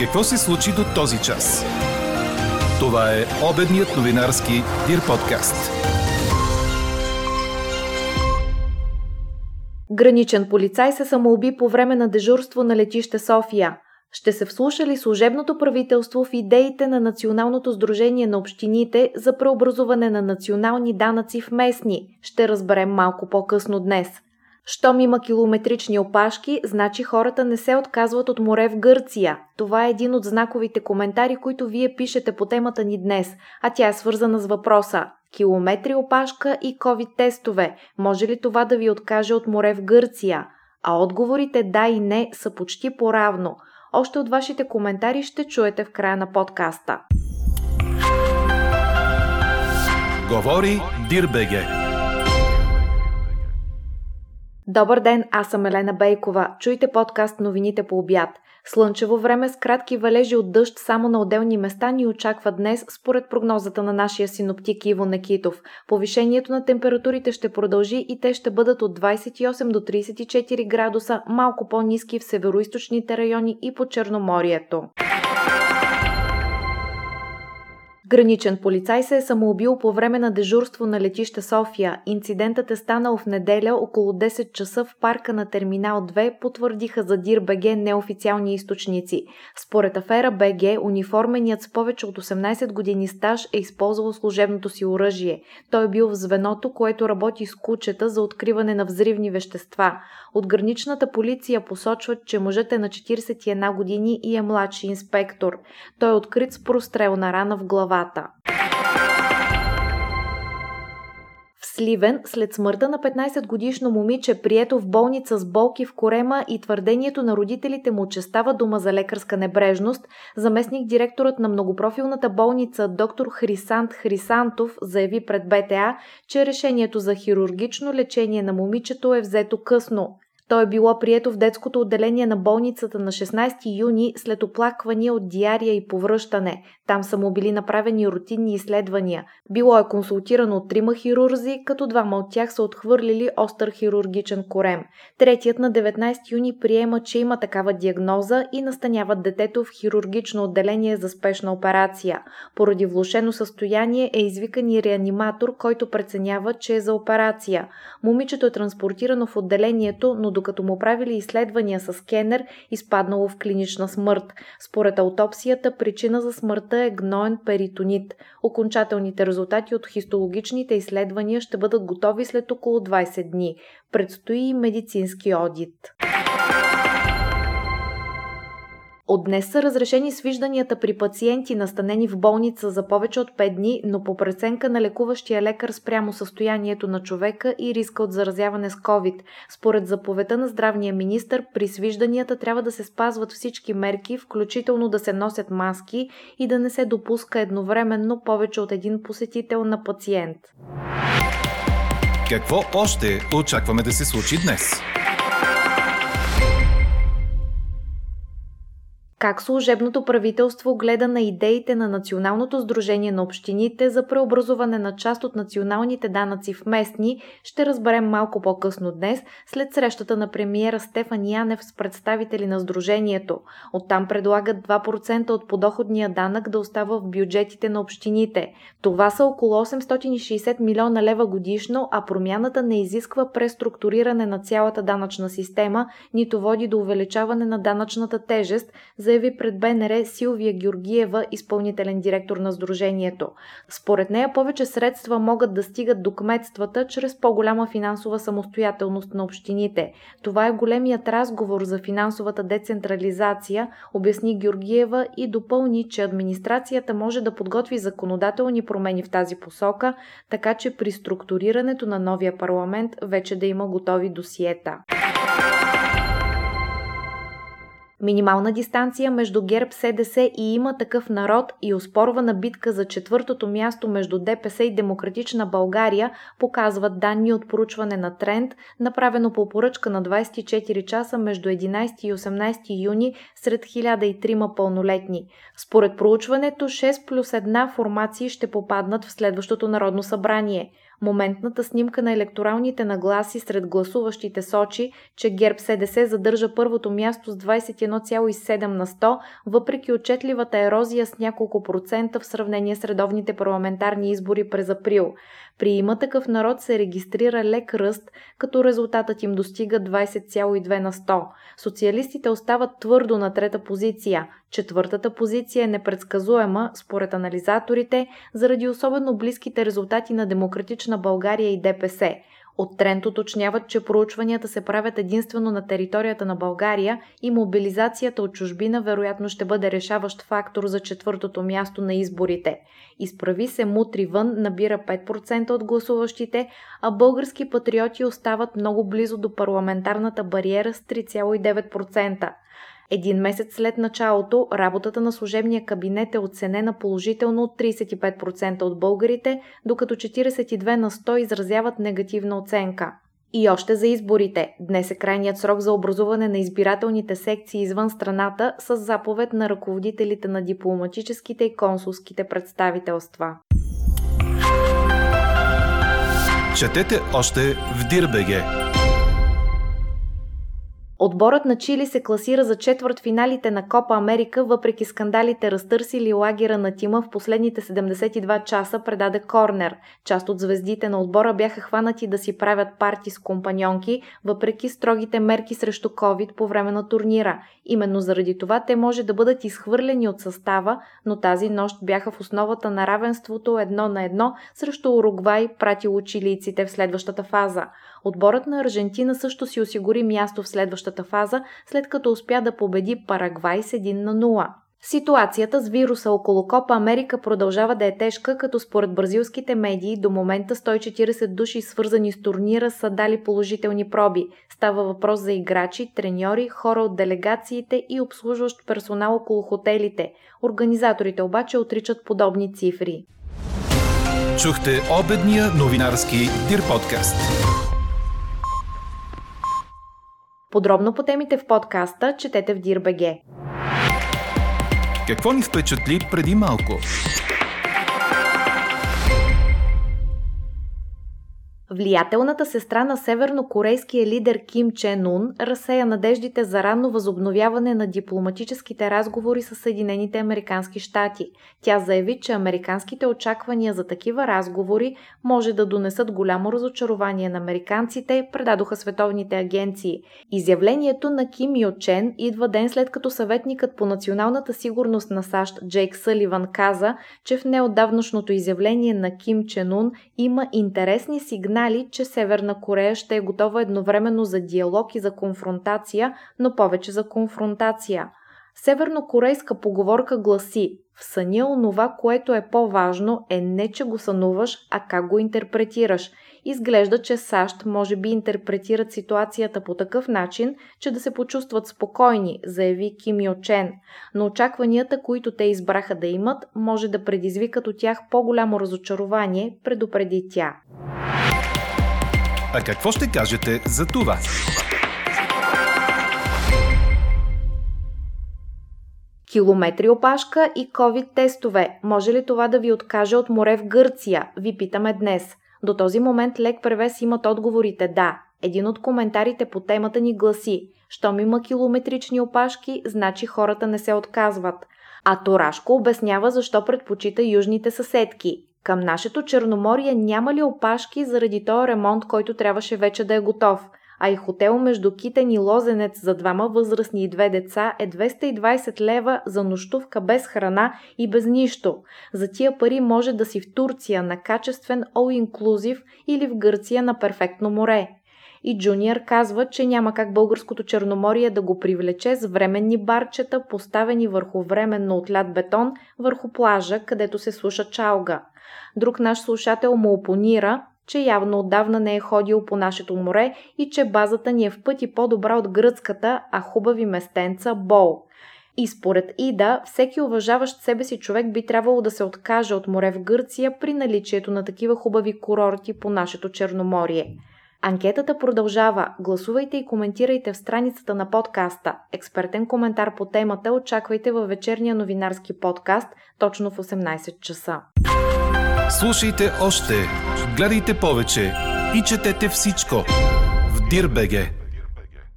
Какво се случи до този час? Това е обедният новинарски Дир подкаст. Граничен полицай се самоуби по време на дежурство на летище София. Ще се вслуша ли служебното правителство в идеите на Националното сдружение на общините за преобразуване на национални данъци в местни? Ще разберем малко по-късно днес – щом има километрични опашки, значи хората не се отказват от море в Гърция. Това е един от знаковите коментари, които вие пишете по темата ни днес, а тя е свързана с въпроса километри опашка и COVID-тестове. Може ли това да ви откаже от море в Гърция? А отговорите да и не са почти поравно. Още от вашите коментари ще чуете в края на подкаста. Говори Дирбеге. Добър ден, аз съм Елена Бейкова. Чуйте подкаст новините по обяд. Слънчево време с кратки валежи от дъжд само на отделни места ни очаква днес, според прогнозата на нашия синоптик Иво Некитов. Повишението на температурите ще продължи и те ще бъдат от 28 до 34 градуса, малко по-низки в североизточните райони и по Черноморието. Граничен полицай се е самоубил по време на дежурство на летище София. Инцидентът е станал в неделя около 10 часа в парка на Терминал 2, потвърдиха за Дир БГ неофициални източници. Според афера БГ, униформеният с повече от 18 години стаж е използвал служебното си оръжие. Той е бил в звеното, което работи с кучета за откриване на взривни вещества. От граничната полиция посочват, че мъжът е на 41 години и е младши инспектор. Той е открит с прострелна рана в главата. В Сливен, след смъртта на 15-годишно момиче, прието в болница с болки в корема и твърдението на родителите му, че става дума за лекарска небрежност, заместник директорът на многопрофилната болница доктор Хрисант Хрисантов заяви пред БТА, че решението за хирургично лечение на момичето е взето късно. То е било прието в детското отделение на болницата на 16 юни след оплаквания от диария и повръщане. Там са му били направени рутинни изследвания. Било е консултирано от трима хирурзи, като двама от тях са отхвърлили остър хирургичен корем. Третият на 19 юни приема, че има такава диагноза и настаняват детето в хирургично отделение за спешна операция. Поради влушено състояние е извикан и реаниматор, който преценява, че е за операция. Момичето е транспортирано в отделението, но докато му правили изследвания с скенер, изпаднало в клинична смърт. Според аутопсията, причина за смъртта е гноен перитонит. Окончателните резултати от хистологичните изследвания ще бъдат готови след около 20 дни. Предстои и медицински одит. От днес са разрешени свижданията при пациенти, настанени в болница за повече от 5 дни, но по преценка на лекуващия лекар спрямо състоянието на човека и риска от заразяване с COVID. Според заповедта на здравния министр, при свижданията трябва да се спазват всички мерки, включително да се носят маски и да не се допуска едновременно повече от един посетител на пациент. Какво още очакваме да се случи днес? Как служебното правителство гледа на идеите на Националното сдружение на общините за преобразуване на част от националните данъци в местни, ще разберем малко по-късно днес, след срещата на премиера Стефан Янев с представители на сдружението. Оттам предлагат 2% от подоходния данък да остава в бюджетите на общините. Това са около 860 милиона лева годишно, а промяната не изисква преструктуриране на цялата данъчна система, нито води до увеличаване на данъчната тежест, за заяви пред БНР Силвия Георгиева, изпълнителен директор на Сдружението. Според нея повече средства могат да стигат до кметствата чрез по-голяма финансова самостоятелност на общините. Това е големият разговор за финансовата децентрализация, обясни Георгиева и допълни, че администрацията може да подготви законодателни промени в тази посока, така че при структурирането на новия парламент вече да има готови досиета. Минимална дистанция между ГЕРБ, СДС и има такъв народ и оспорвана битка за четвъртото място между ДПС и Демократична България показват данни от проучване на тренд, направено по поръчка на 24 часа между 11 и 18 юни сред 1003 пълнолетни. Според проучването 6 плюс 1 формации ще попаднат в следващото Народно събрание – Моментната снимка на електоралните нагласи сред гласуващите сочи, че ГЕРБ СДС задържа първото място с 21,7 на 100, въпреки отчетливата ерозия с няколко процента в сравнение с редовните парламентарни избори през април. При има такъв народ се регистрира лек ръст, като резултатът им достига 20,2 на 100. Социалистите остават твърдо на трета позиция. Четвъртата позиция е непредсказуема, според анализаторите, заради особено близките резултати на Демократична България и ДПС. От Трент уточняват, че проучванията се правят единствено на територията на България и мобилизацията от чужбина вероятно ще бъде решаващ фактор за четвъртото място на изборите. Изправи се мутри вън набира 5% от гласуващите, а български патриоти остават много близо до парламентарната бариера с 3,9%. Един месец след началото, работата на служебния кабинет е оценена положително от 35% от българите, докато 42 на 100 изразяват негативна оценка. И още за изборите. Днес е крайният срок за образуване на избирателните секции извън страната с заповед на ръководителите на дипломатическите и консулските представителства. Четете още в Дирбеге! Отборът на Чили се класира за четвърт финалите на Копа Америка, въпреки скандалите разтърсили лагера на тима в последните 72 часа предаде Корнер. Част от звездите на отбора бяха хванати да си правят парти с компаньонки, въпреки строгите мерки срещу COVID по време на турнира. Именно заради това те може да бъдат изхвърлени от състава, но тази нощ бяха в основата на равенството едно на едно срещу Уругвай, пратило чилийците в следващата фаза. Отборът на Аржентина също си осигури място в следващата фаза, след като успя да победи Парагвай с 1 на 0. Ситуацията с вируса около Копа Америка продължава да е тежка, като според бразилските медии до момента 140 души свързани с турнира са дали положителни проби. Става въпрос за играчи, треньори, хора от делегациите и обслужващ персонал около хотелите. Организаторите обаче отричат подобни цифри. Чухте обедния новинарски Дир подкаст. Подробно по темите в подкаста четете в DIRBG. Какво ни впечатли преди малко? Влиятелната сестра на севернокорейския лидер Ким Чен Ун разсея надеждите за ранно възобновяване на дипломатическите разговори с Съединените Американски щати. Тя заяви, че американските очаквания за такива разговори може да донесат голямо разочарование на американците, предадоха световните агенции. Изявлението на Ким Йо Чен идва ден след като съветникът по националната сигурност на САЩ Джейк Съливан каза, че в неотдавнашното изявление на Ким Чен Ун има интересни сигнали сигнали, че Северна Корея ще е готова едновременно за диалог и за конфронтация, но повече за конфронтация. Севернокорейска поговорка гласи в съня онова, което е по-важно, е не, че го сънуваш, а как го интерпретираш. Изглежда, че САЩ може би интерпретират ситуацията по такъв начин, че да се почувстват спокойни, заяви Ким Йо Чен. Но очакванията, които те избраха да имат, може да предизвикат от тях по-голямо разочарование, предупреди тя. А какво ще кажете за това? Километри опашка и COVID-тестове. Може ли това да ви откаже от море в Гърция? Ви питаме днес. До този момент лек превес имат отговорите да. Един от коментарите по темата ни гласи Щом има километрични опашки, значи хората не се отказват. А Торашко обяснява защо предпочита южните съседки. Към нашето Черноморие няма ли опашки заради този ремонт, който трябваше вече да е готов? А и хотел между Китен и Лозенец за двама възрастни и две деца е 220 лева за нощувка без храна и без нищо. За тия пари може да си в Турция на качествен all-inclusive или в Гърция на перфектно море. И Джуниор казва, че няма как българското Черноморие да го привлече с временни барчета, поставени върху временно отлят бетон, върху плажа, където се слуша чалга. Друг наш слушател му опонира, че явно отдавна не е ходил по нашето море и че базата ни е в пъти по-добра от гръцката, а хубави местенца Бол. И според Ида, всеки уважаващ себе си човек би трябвало да се откаже от море в Гърция при наличието на такива хубави курорти по нашето Черноморие. Анкетата продължава. Гласувайте и коментирайте в страницата на подкаста. Експертен коментар по темата очаквайте във вечерния новинарски подкаст точно в 18 часа. Слушайте още, гледайте повече и четете всичко в Дирбеге.